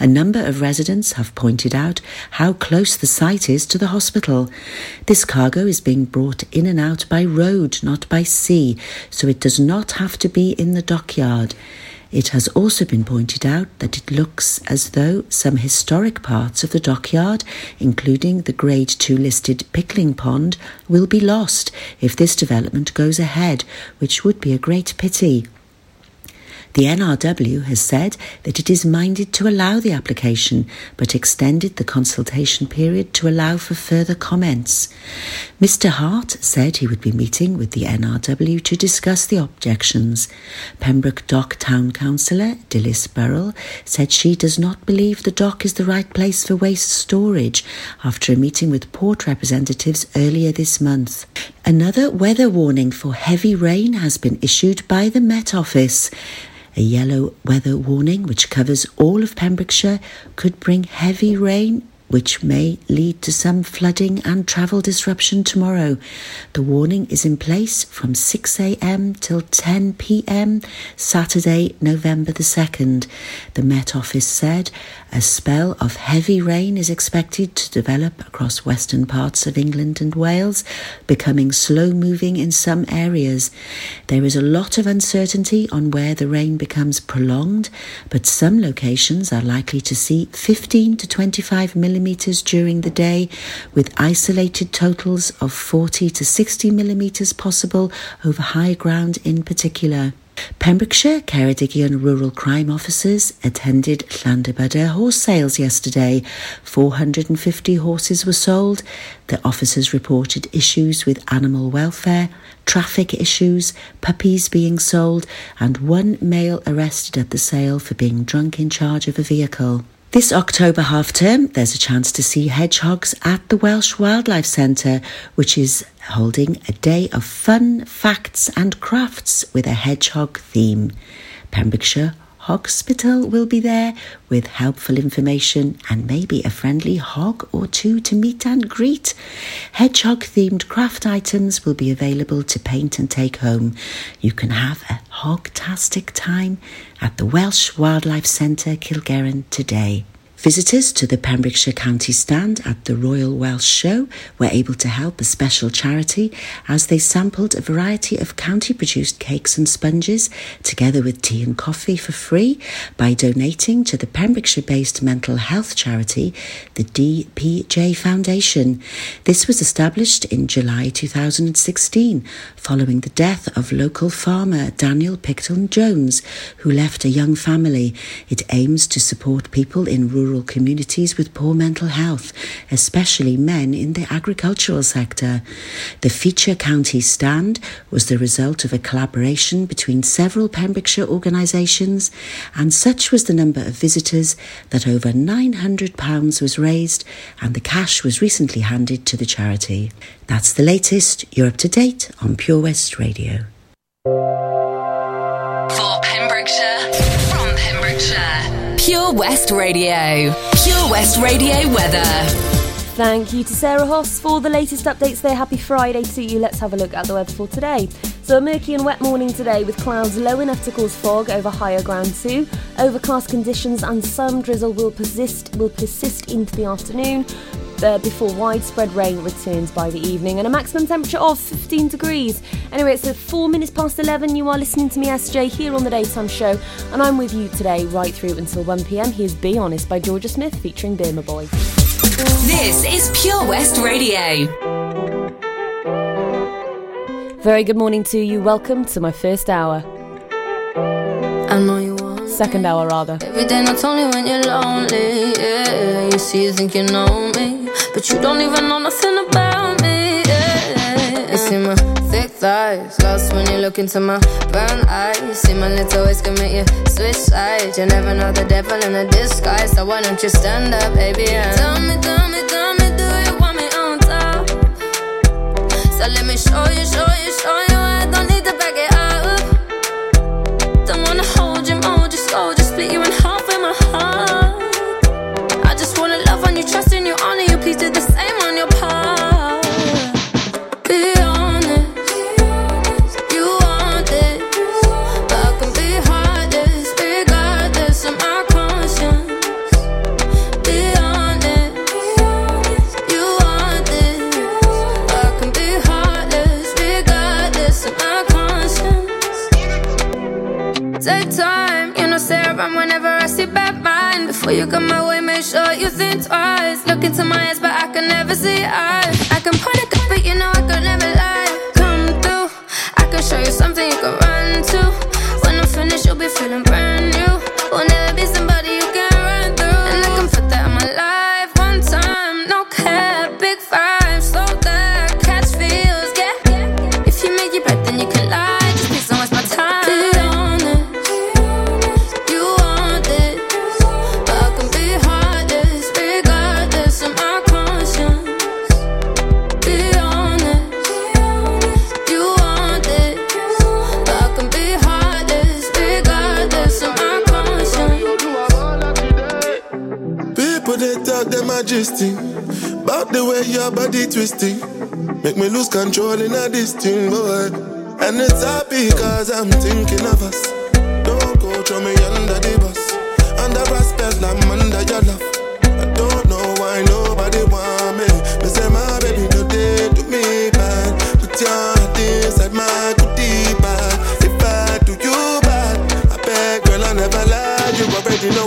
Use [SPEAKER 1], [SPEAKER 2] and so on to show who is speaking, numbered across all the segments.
[SPEAKER 1] A number of residents have pointed out how close the site is to the hospital. This cargo is being brought in and out by road, not by sea, so it does not have to be in the dockyard. It has also been pointed out that it looks as though some historic parts of the dockyard, including the Grade 2 listed Pickling Pond, will be lost if this development goes ahead, which would be a great pity. The NRW has said that it is minded to allow the application, but extended the consultation period to allow for further comments. Mr. Hart said he would be meeting with the NRW to discuss the objections. Pembroke Dock Town Councillor Dilys Burrell said she does not believe the dock is the right place for waste storage after a meeting with port representatives earlier this month. Another weather warning for heavy rain has been issued by the Met Office. A yellow weather warning, which covers all of Pembrokeshire, could bring heavy rain which may lead to some flooding and travel disruption tomorrow. The warning is in place from 6am till 10pm, Saturday, November the 2nd. The Met Office said a spell of heavy rain is expected to develop across western parts of England and Wales, becoming slow moving in some areas. There is a lot of uncertainty on where the rain becomes prolonged, but some locations are likely to see 15 to 25 millimeters during the day, with isolated totals of 40 to 60 millimetres possible over high ground in particular. Pembrokeshire Ceredigion rural crime officers attended Llanybydder horse sales yesterday. 450 horses were sold. The officers reported issues with animal welfare, traffic issues, puppies being sold, and one male arrested at the sale for being drunk in charge of a vehicle. This October half term, there's a chance to see hedgehogs at the Welsh Wildlife Centre, which is holding a day of fun, facts, and crafts with a hedgehog theme. Pembrokeshire Hospital will be there with helpful information and maybe a friendly hog or two to meet and greet. Hedgehog themed craft items will be available to paint and take home. You can have a hogtastic time at the Welsh Wildlife Centre, Kilgerran today. Visitors to the Pembrokeshire County stand at the Royal Welsh Show were able to help a special charity as they sampled a variety of county produced cakes and sponges together with tea and coffee for free by donating to the Pembrokeshire based mental health charity, the DPJ Foundation. This was established in July 2016 following the death of local farmer Daniel Picton Jones, who left a young family. It aims to support people in rural rural communities with poor mental health, especially men in the agricultural sector. The Feature County stand was the result of a collaboration between several Pembrokeshire organisations, and such was the number of visitors that over £900 was raised and the cash was recently handed to the charity. That's the latest. You're up to date on Pure West Radio.
[SPEAKER 2] For Pembrokeshire, from Pembrokeshire. Pure West Radio. Pure West Radio weather.
[SPEAKER 3] Thank you to Sarah Hoss for the latest updates there. Happy Friday to you. Let's have a look at the weather for today. So, a murky and wet morning today with clouds low enough to cause fog over higher ground too. Overcast conditions and some drizzle will persist will persist into the afternoon uh, before widespread rain returns by the evening and a maximum temperature of 15 degrees. Anyway, it's at 4 minutes past 11. You are listening to me, SJ, here on the Daytime Show, and I'm with you today right through until 1 pm. Here's Be Honest by Jorja Smith featuring Burna Boy.
[SPEAKER 2] This is Pure West Radio.
[SPEAKER 3] Very good morning to you. Welcome to my first hour.
[SPEAKER 4] I know you want
[SPEAKER 3] Second hour, rather.
[SPEAKER 4] Every day, not only when you're lonely. Yeah, you see, you think you know me. But you don't even know nothing about me. Yeah. You see my thick thighs, lost when you look into my brown eyes. See my little ways make you switch sides. You never know the devil in a disguise. So why don't you stand up, baby? And tell me, tell me, tell me, do you want me on top? So let me show you, show you, show you. When you come my way, make sure you think twice. Look into my eyes, but I can never see eyes. twisty. Make
[SPEAKER 5] me lose control in a this boy. And it's happy cause I'm thinking of us. Don't go throw me under the bus. Under respect, I'm under your love. I don't know why nobody want me. Me say my baby, no they do me bad. Put your heart inside my goodie bag. If I do you bad, I beg, girl, I never lie. You already know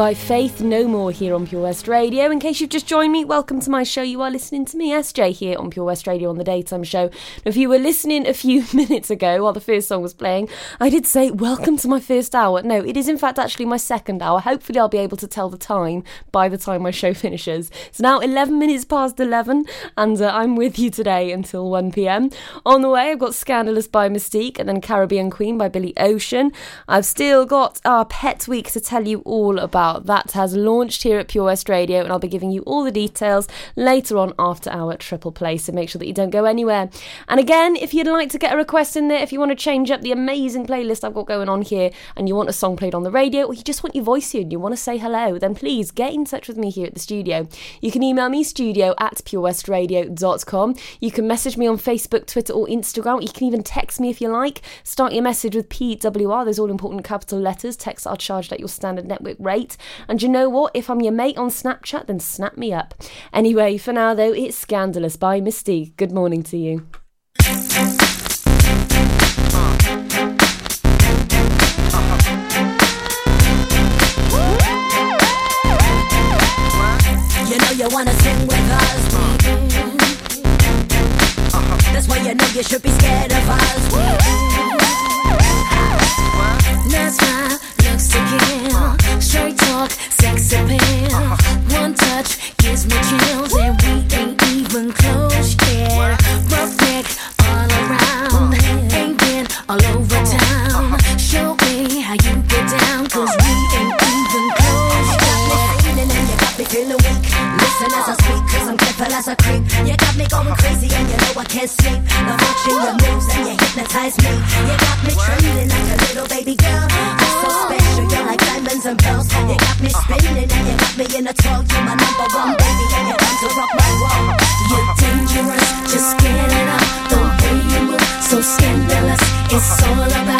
[SPEAKER 3] By Faith No More here on Pure West Radio. In case you've just joined me, welcome to my show. You are listening to me, SJ, here on Pure West Radio on the Daytime Show. If you were listening a few minutes ago while the first song was playing, I did say, Welcome to my first hour. No, it is in fact actually my second hour. Hopefully, I'll be able to tell the time by the time my show finishes. It's now 11 minutes past 11, and uh, I'm with you today until 1 pm. On the way, I've got Scandalous by Mis-Teeq and then Caribbean Queen by Billy Ocean. I've still got our Pet Week to tell you all about. That has launched here at Pure West Radio, and I'll be giving you all the details later on after our triple play. So make sure that you don't go anywhere. And again, if you'd like to get a request in there, if you want to change up the amazing playlist I've got going on here, and you want a song played on the radio, or you just want your voice here and you want to say hello, then please get in touch with me here at the studio. You can email me studio at purewestradio.com. You can message me on Facebook, Twitter, or Instagram. You can even text me if you like. Start your message with PWR, those all important capital letters. Texts are charged at your standard network rate. And you know what? If I'm your mate on Snapchat, then snap me up. Anyway, for now though, it's Scandalous by Mis-Teeq. Good morning to. You
[SPEAKER 6] a creep. You got me going crazy and you know I can't sleep. Now watching your moves and you hypnotize me. You got me trembling like a little baby girl. You're so special, you're like diamonds and pearls. You got me uh-huh. spinning and you got me in a twirl. You're my number one baby and you're to rock my world. You're dangerous, just get it up. The way you move, so scandalous. It's all about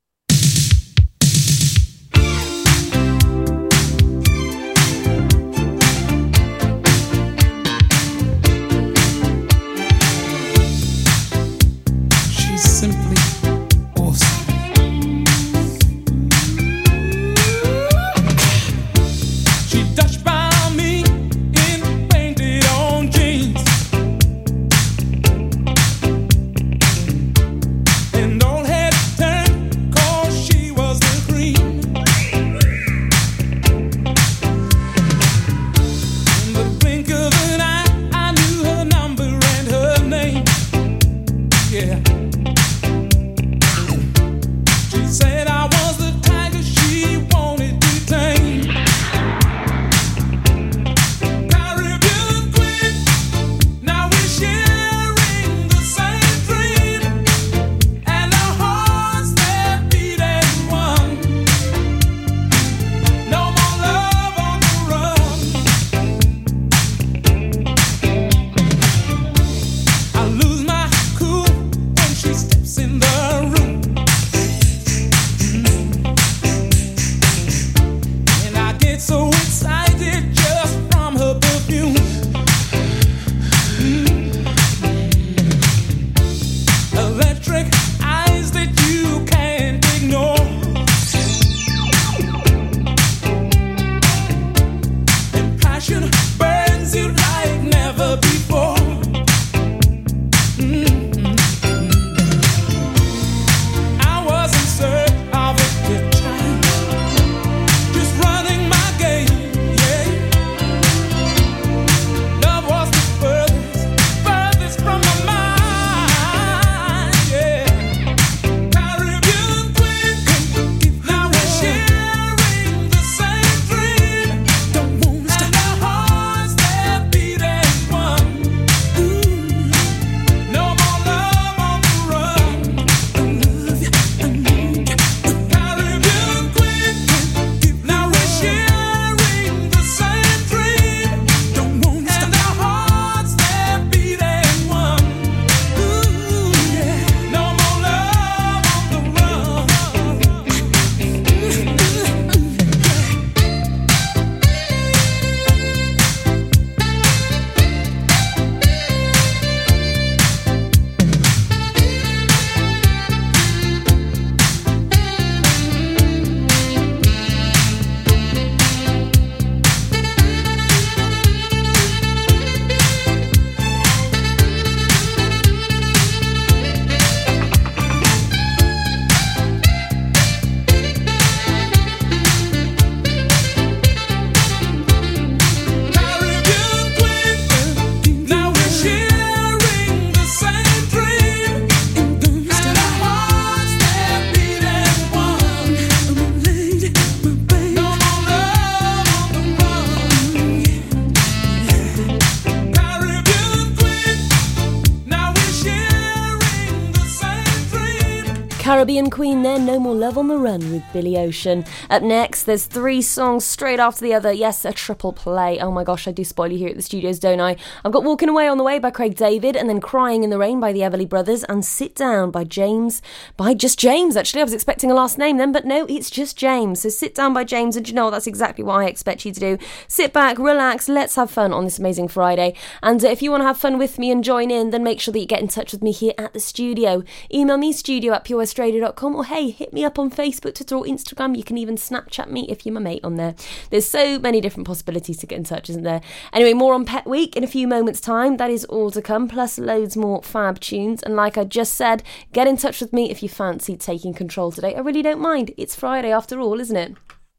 [SPEAKER 3] Caribbean Queen there, No More Love on the Run with Billy Ocean. Up next, there's three songs straight after the other. Yes, a triple play. Oh my gosh, I do spoil you here at the studios, don't I? I've got Walking Away on the Way by Craig David, and then Crying in the Rain by the Everly Brothers, and Sit Down by James, by just James, actually. I was expecting a last name then, but no, it's just James. So Sit Down by James, and you know that's exactly what I expect you to do. Sit back, relax, let's have fun on this amazing Friday. And if you want to have fun with me and join in, then make sure that you get in touch with me here at the studio. Email me studio at purewestradio radio.com or hey, hit me up on Facebook, Twitter, or Instagram. You can even Snapchat me if you're my mate on there. There's so many different possibilities to get in touch, isn't there? Anyway, more on Pet Week in a few moments' time. That is all to come, plus loads more fab tunes. And like I just said, get in touch with me if you fancy taking control today. I really don't mind. It's Friday after all, isn't it?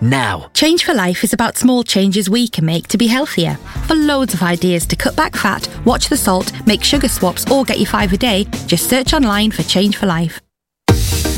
[SPEAKER 7] now.
[SPEAKER 8] Change for Life is about small changes we can make to be healthier. For loads of ideas to cut back fat, watch the salt, make sugar swaps, or get your five a day, just search online for Change for Life.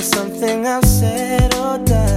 [SPEAKER 9] Something I've said or
[SPEAKER 10] done,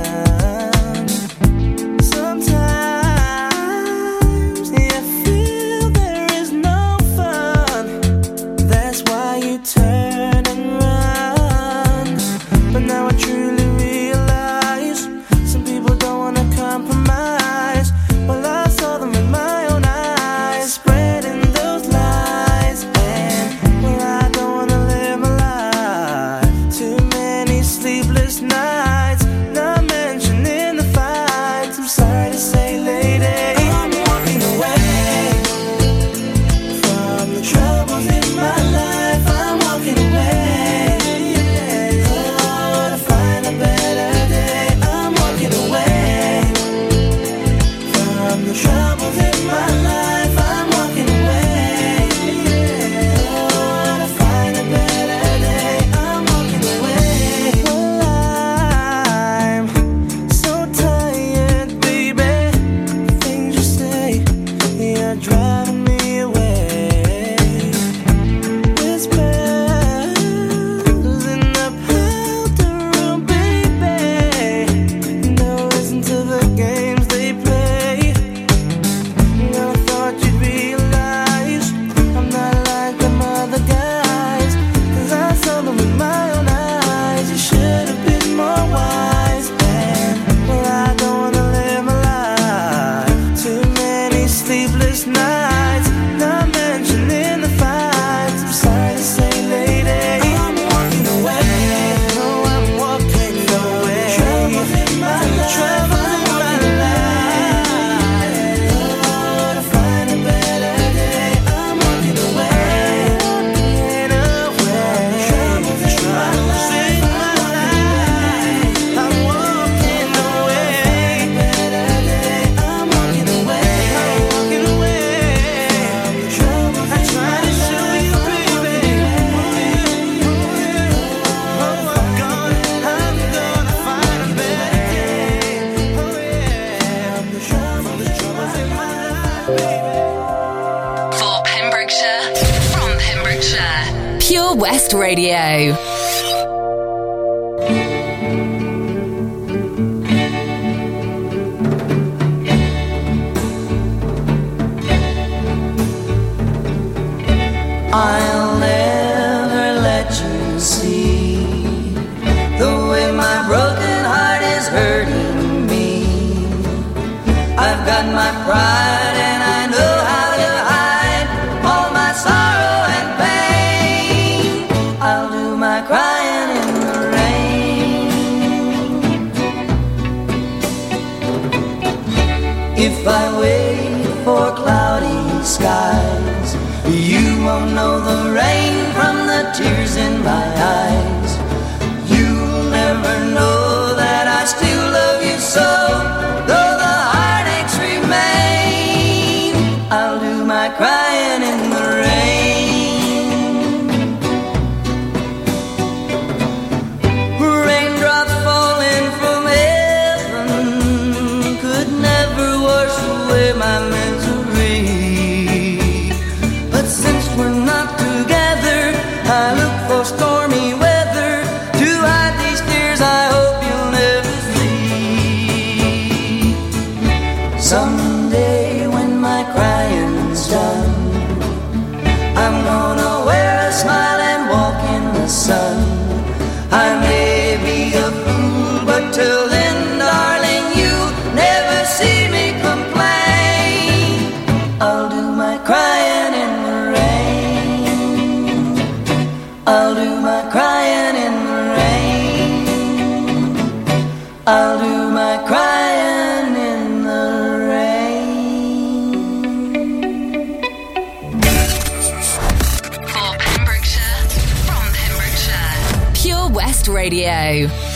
[SPEAKER 11] Radio.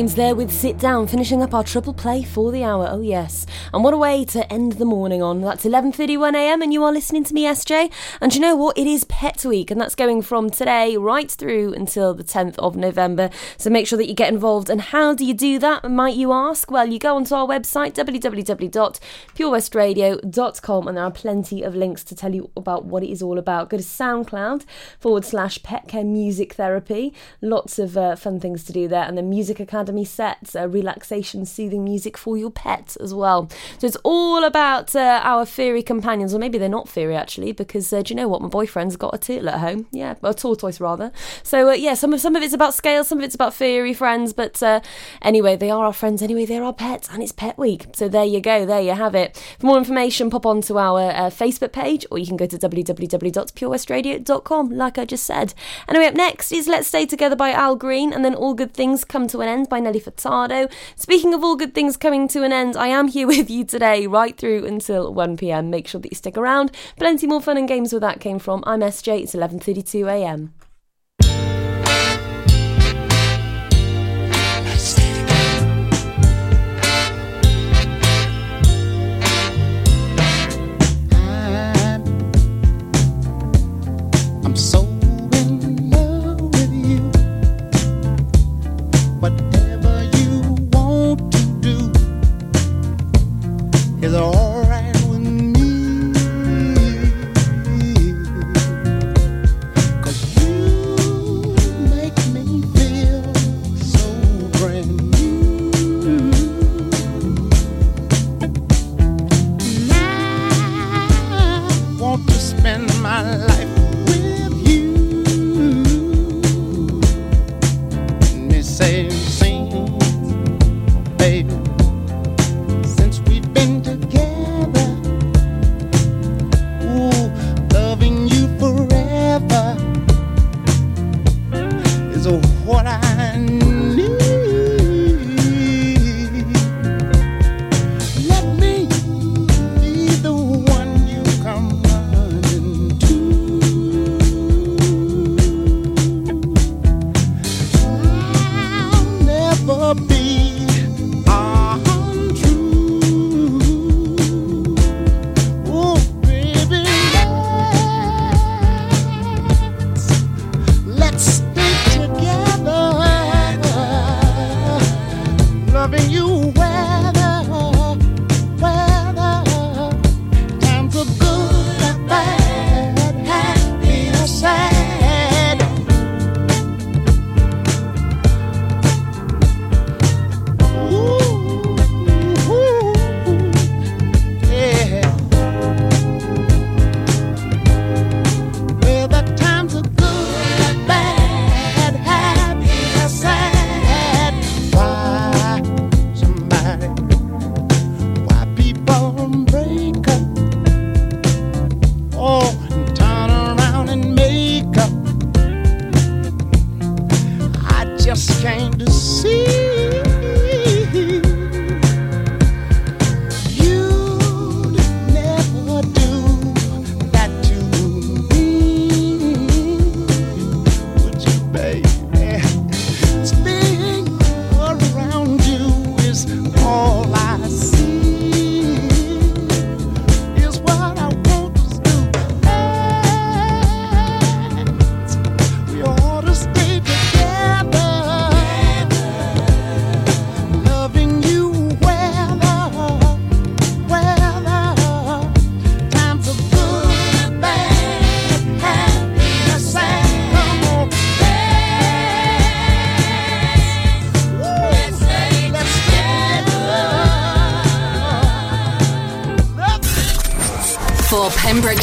[SPEAKER 12] There with Sit Down, finishing up our triple play for the hour. Oh yes. And what a way to end the morning on. That's 11.31am and you are listening to me, SJ. And you know what? It is Pet Week and that's going from today right through until the 10th of November. So make sure that you get involved. And how do you do that, might you ask? Well, you go onto our website, www.purewestradio.com and there are plenty of links to tell you about what it is all about. Go to SoundCloud forward slash Pet Care Music Therapy. Lots of uh, fun things to do there. And the Music Academy sets, uh, relaxation, soothing music for your pets as well. So it's all about uh, our furry companions, or maybe they're not furry actually, because uh, do you know what? My boyfriend's got a turtle at home. Yeah, a tortoise rather. So uh, yeah, some of some of it's about scales, some of it's about furry friends, but uh, anyway, they are our friends anyway. They're our pets, and it's Pet Week. So there you go. There you have it. For more information, pop onto our uh, Facebook page, or you can go to www.purewestradio.com, like I just said. Anyway, up next is Let's Stay Together by Al Green, and then All Good Things Come to an End by Nelly Furtado. Speaking of all good things coming to an end, I am here with you today, right through until 1 pm. Make sure that you stick around. Plenty more fun and games where that came from. I'm SJ. It's 11:32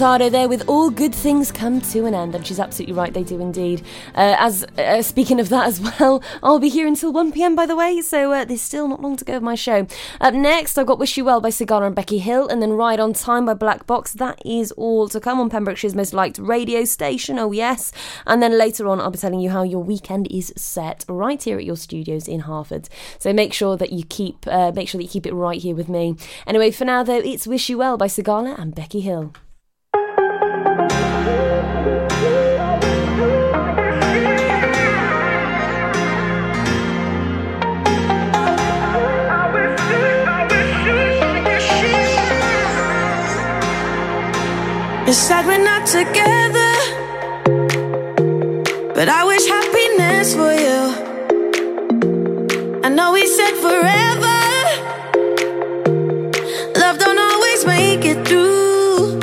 [SPEAKER 3] Furtado there with all good things come to an end, and she's absolutely right, they do indeed. Uh, as uh, speaking of that as well, I'll be here until 1 pm by the way, so uh, there's still not long to go of my show. Up next, I've got Wish You Well by Sigala and Becky Hill, and then Ride on Time by Black Box. That is all to come on Pembrokeshire's most liked radio station, oh yes. And then later on, I'll be telling you how your weekend is set right here at your studios in Harford. So make sure that you keep uh, make sure that you keep it right here with me. Anyway, for now though, it's Wish You Well by Sigala and Becky Hill.
[SPEAKER 9] It's sad we're not together, but I wish happiness for you. I know we said forever. Love don't always make it through.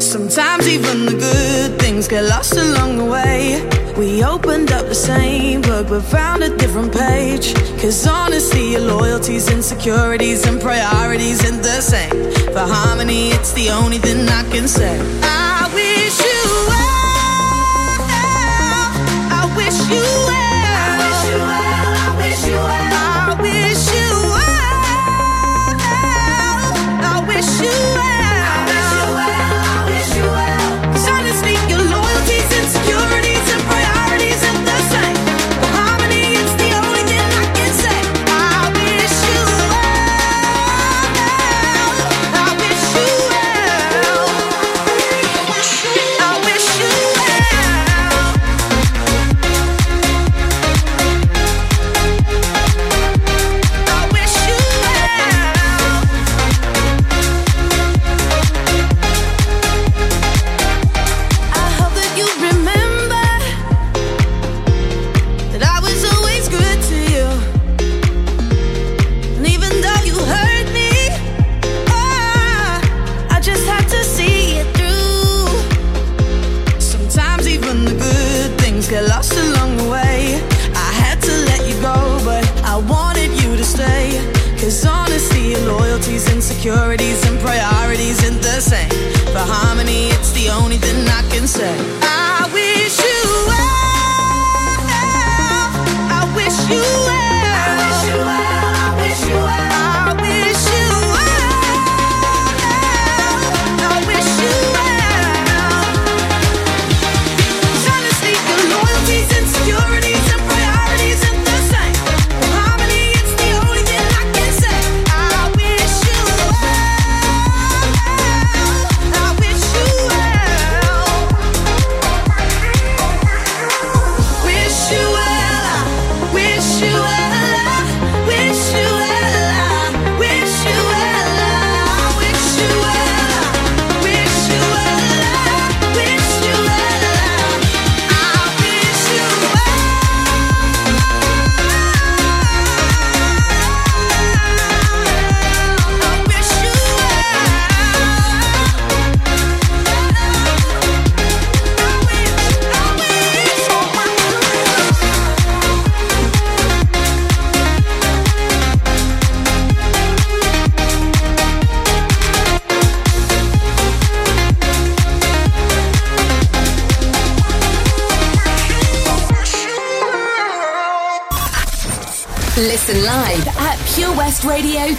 [SPEAKER 9] Sometimes even the good things get lost along the way. We opened up the same book but found a different page. Cause honestly, your loyalties, insecurities, and priorities ain't the same. For harmony, it's the only thing I can say. I wish you well.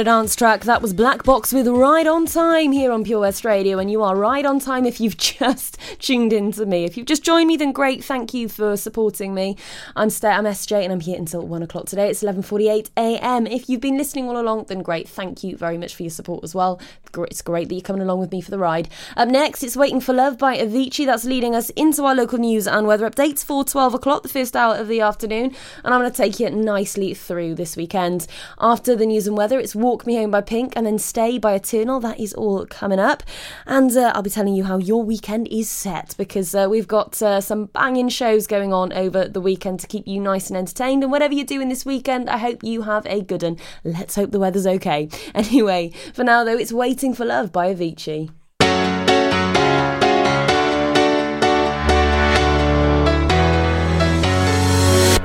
[SPEAKER 3] A dance track. That was Black Box with Right on Time here on Pure West Radio. And you are right on time if you've just tuned in to me. If you've just joined me, then great. Thank you for supporting me. I'm Stay, I'm SJ and I'm here until one o'clock today. It's 11.48 a.m. If you've been listening all along, then great. Thank you very much for your support as well. It's great that you're coming along with me for the ride. Up next, it's Waiting for Love by Avicii. That's leading us into our local news and weather updates for 12 o'clock, the first hour of the afternoon. And I'm going to take you nicely through this weekend. After the news and weather, it's Walk Me Home by Pink and then Stay by Eternal. That is all coming up. And uh, I'll be telling you how your weekend is set because uh, we've got uh, some banging shows going on over the weekend to keep you nice and entertained. And whatever you're doing this weekend, I hope you have a good one. Let's hope the weather's okay. Anyway, for now though, it's Waiting for Love by Avicii.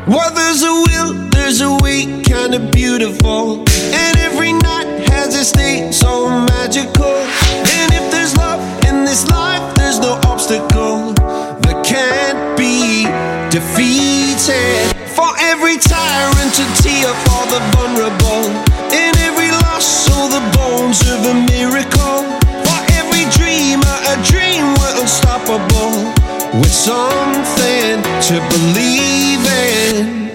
[SPEAKER 13] Well, there's a will, there's a way, kinda beautiful. And night has so magical. And if there's love in this life, there's no obstacle that can't be defeated. For every tyrant, a tear for the vulnerable. In every loss, so the bones of a miracle. For every dreamer, a dream we're unstoppable. With something to believe in.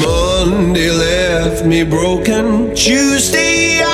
[SPEAKER 13] Monday left me broken. Tuesday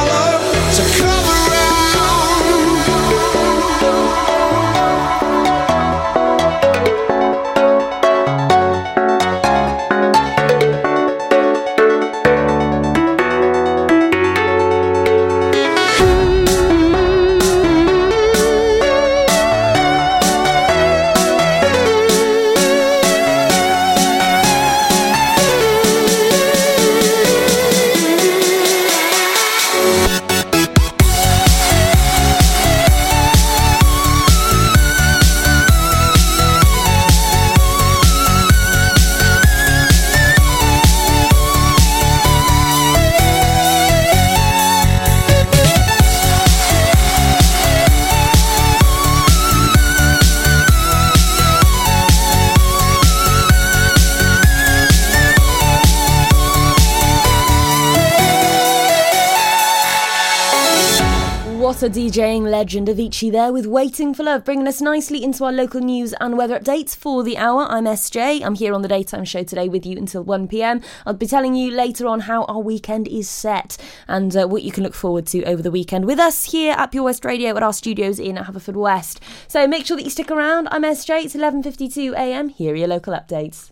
[SPEAKER 3] A DJing legend Avicii there with Waiting for Love, bringing us nicely into our local news and weather updates for the hour. I'm SJ. I'm here on the daytime show today with you until 1pm. I'll be telling you later on how our weekend is set and uh, what you can look forward to over the weekend with us here at Pure West Radio at our studios in Haverfordwest. So make sure that you stick around. I'm SJ. It's 11.52am. Here are your local updates.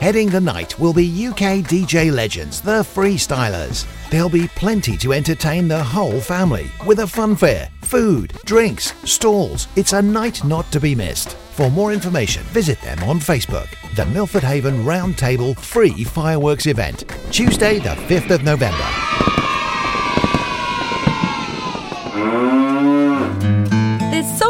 [SPEAKER 14] Heading the night will be UK DJ legends, the Freestylers. There'll be plenty to entertain the whole family with a fun fair, food, drinks, stalls. It's a night not to be missed. For more information, visit them on Facebook. The Milford Haven Roundtable Free Fireworks Event, Tuesday, the 5th of November.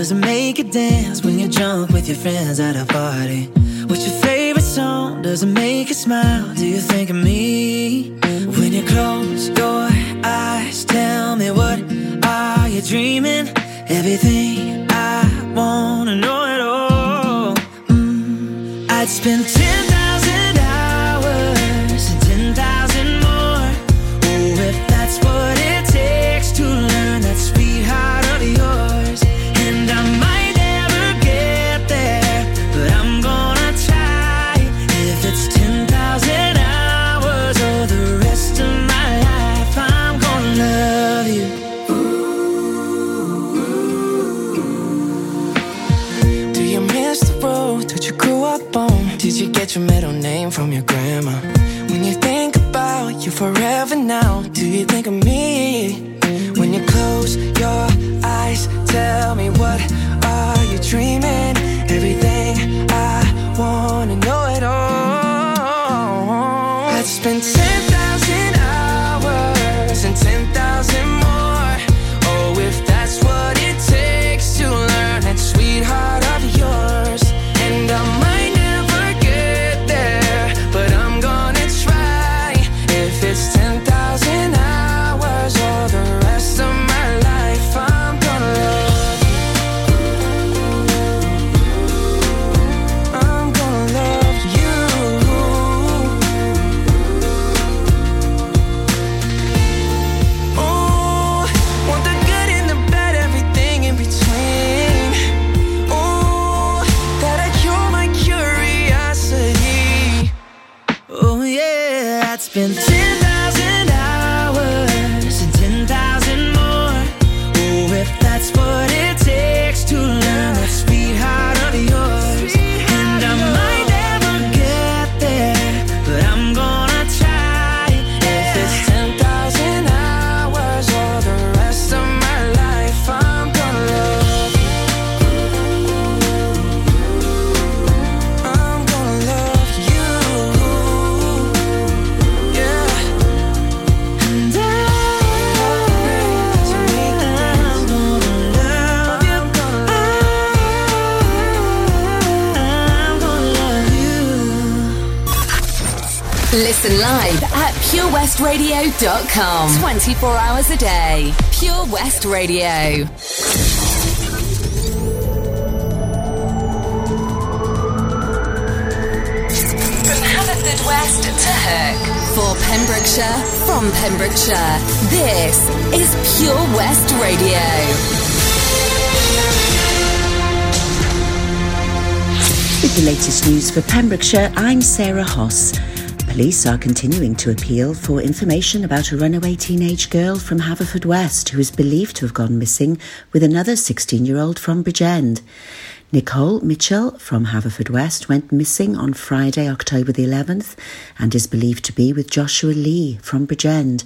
[SPEAKER 9] Does it make you dance when you're drunk with your friends at a party? What's your favorite song? Does it make you smile? Do you think of me? When you close your eyes, tell me what are you dreaming? Everything I wanna know at all. Mm, I'd spend 10,000
[SPEAKER 2] 24 hours a day. Pure West Radio. From Haverford West to Hook. For Pembrokeshire, from Pembrokeshire, this is Pure West Radio.
[SPEAKER 1] With the latest news for Pembrokeshire, I'm Sarah Hoss. Police are continuing to appeal for information about a runaway teenage girl from Haverfordwest who is believed to have gone missing with another 16 year old from Bridgend. Nicole Mitchell from Haverfordwest went missing on Friday, October the 11th, and is believed to be with Joshua Lee from Bridgend.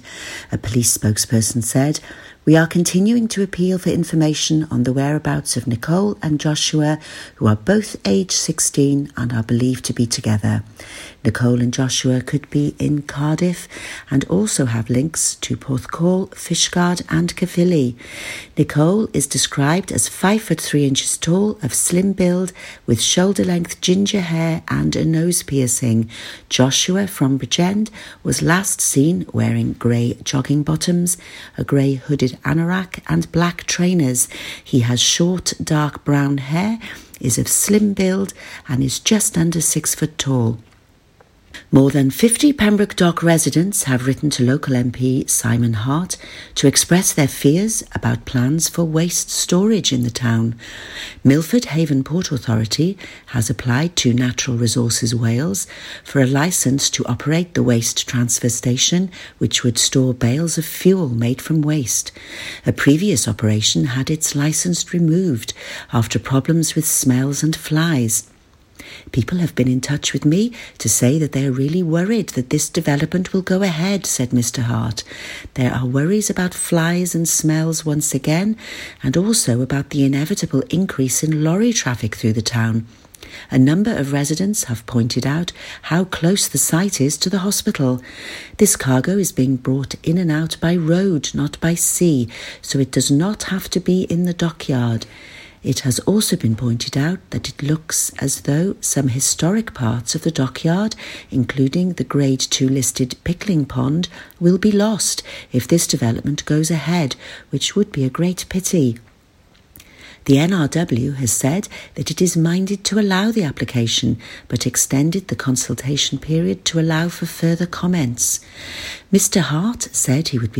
[SPEAKER 1] A police spokesperson said, we are continuing to appeal for information on the whereabouts of Nicole and Joshua, who are both age 16 and are believed to be together. Nicole and Joshua could be in Cardiff and also have links to Porthcawl, Fishguard, and Caerphilly. Nicole is described as 5 foot 3 inches tall, of slim build, with shoulder length ginger hair and a nose piercing. Joshua from Bridgend was last seen wearing grey jogging bottoms, a grey hooded anorak, and black trainers. He has short, dark brown hair, is of slim build, and is just under six foot tall. More than 50 Pembroke Dock residents have written to local MP Simon Hart to express their fears about plans for waste storage in the town. Milford Haven Port Authority has applied to Natural Resources Wales for a licence to operate the waste transfer station, which would store bales of fuel made from waste. A previous operation had its licence removed after problems with smells and flies. People have been in touch with me to say that they are really worried that this development will go ahead, said Mr. Hart. There are worries about flies and smells once again, and also about the inevitable increase in lorry traffic through the town. A number of residents have pointed out how close the site is to the hospital. This cargo is being brought in and out by road, not by sea, so it does not have to be in the dockyard. It has also been pointed out that it looks as though some historic parts of the dockyard, including the Grade 2 listed pickling pond, will be lost if this development goes ahead, which would be a great pity. The NRW has said that it is minded to allow the application, but extended the consultation period to allow for further comments. Mr. Hart said he would be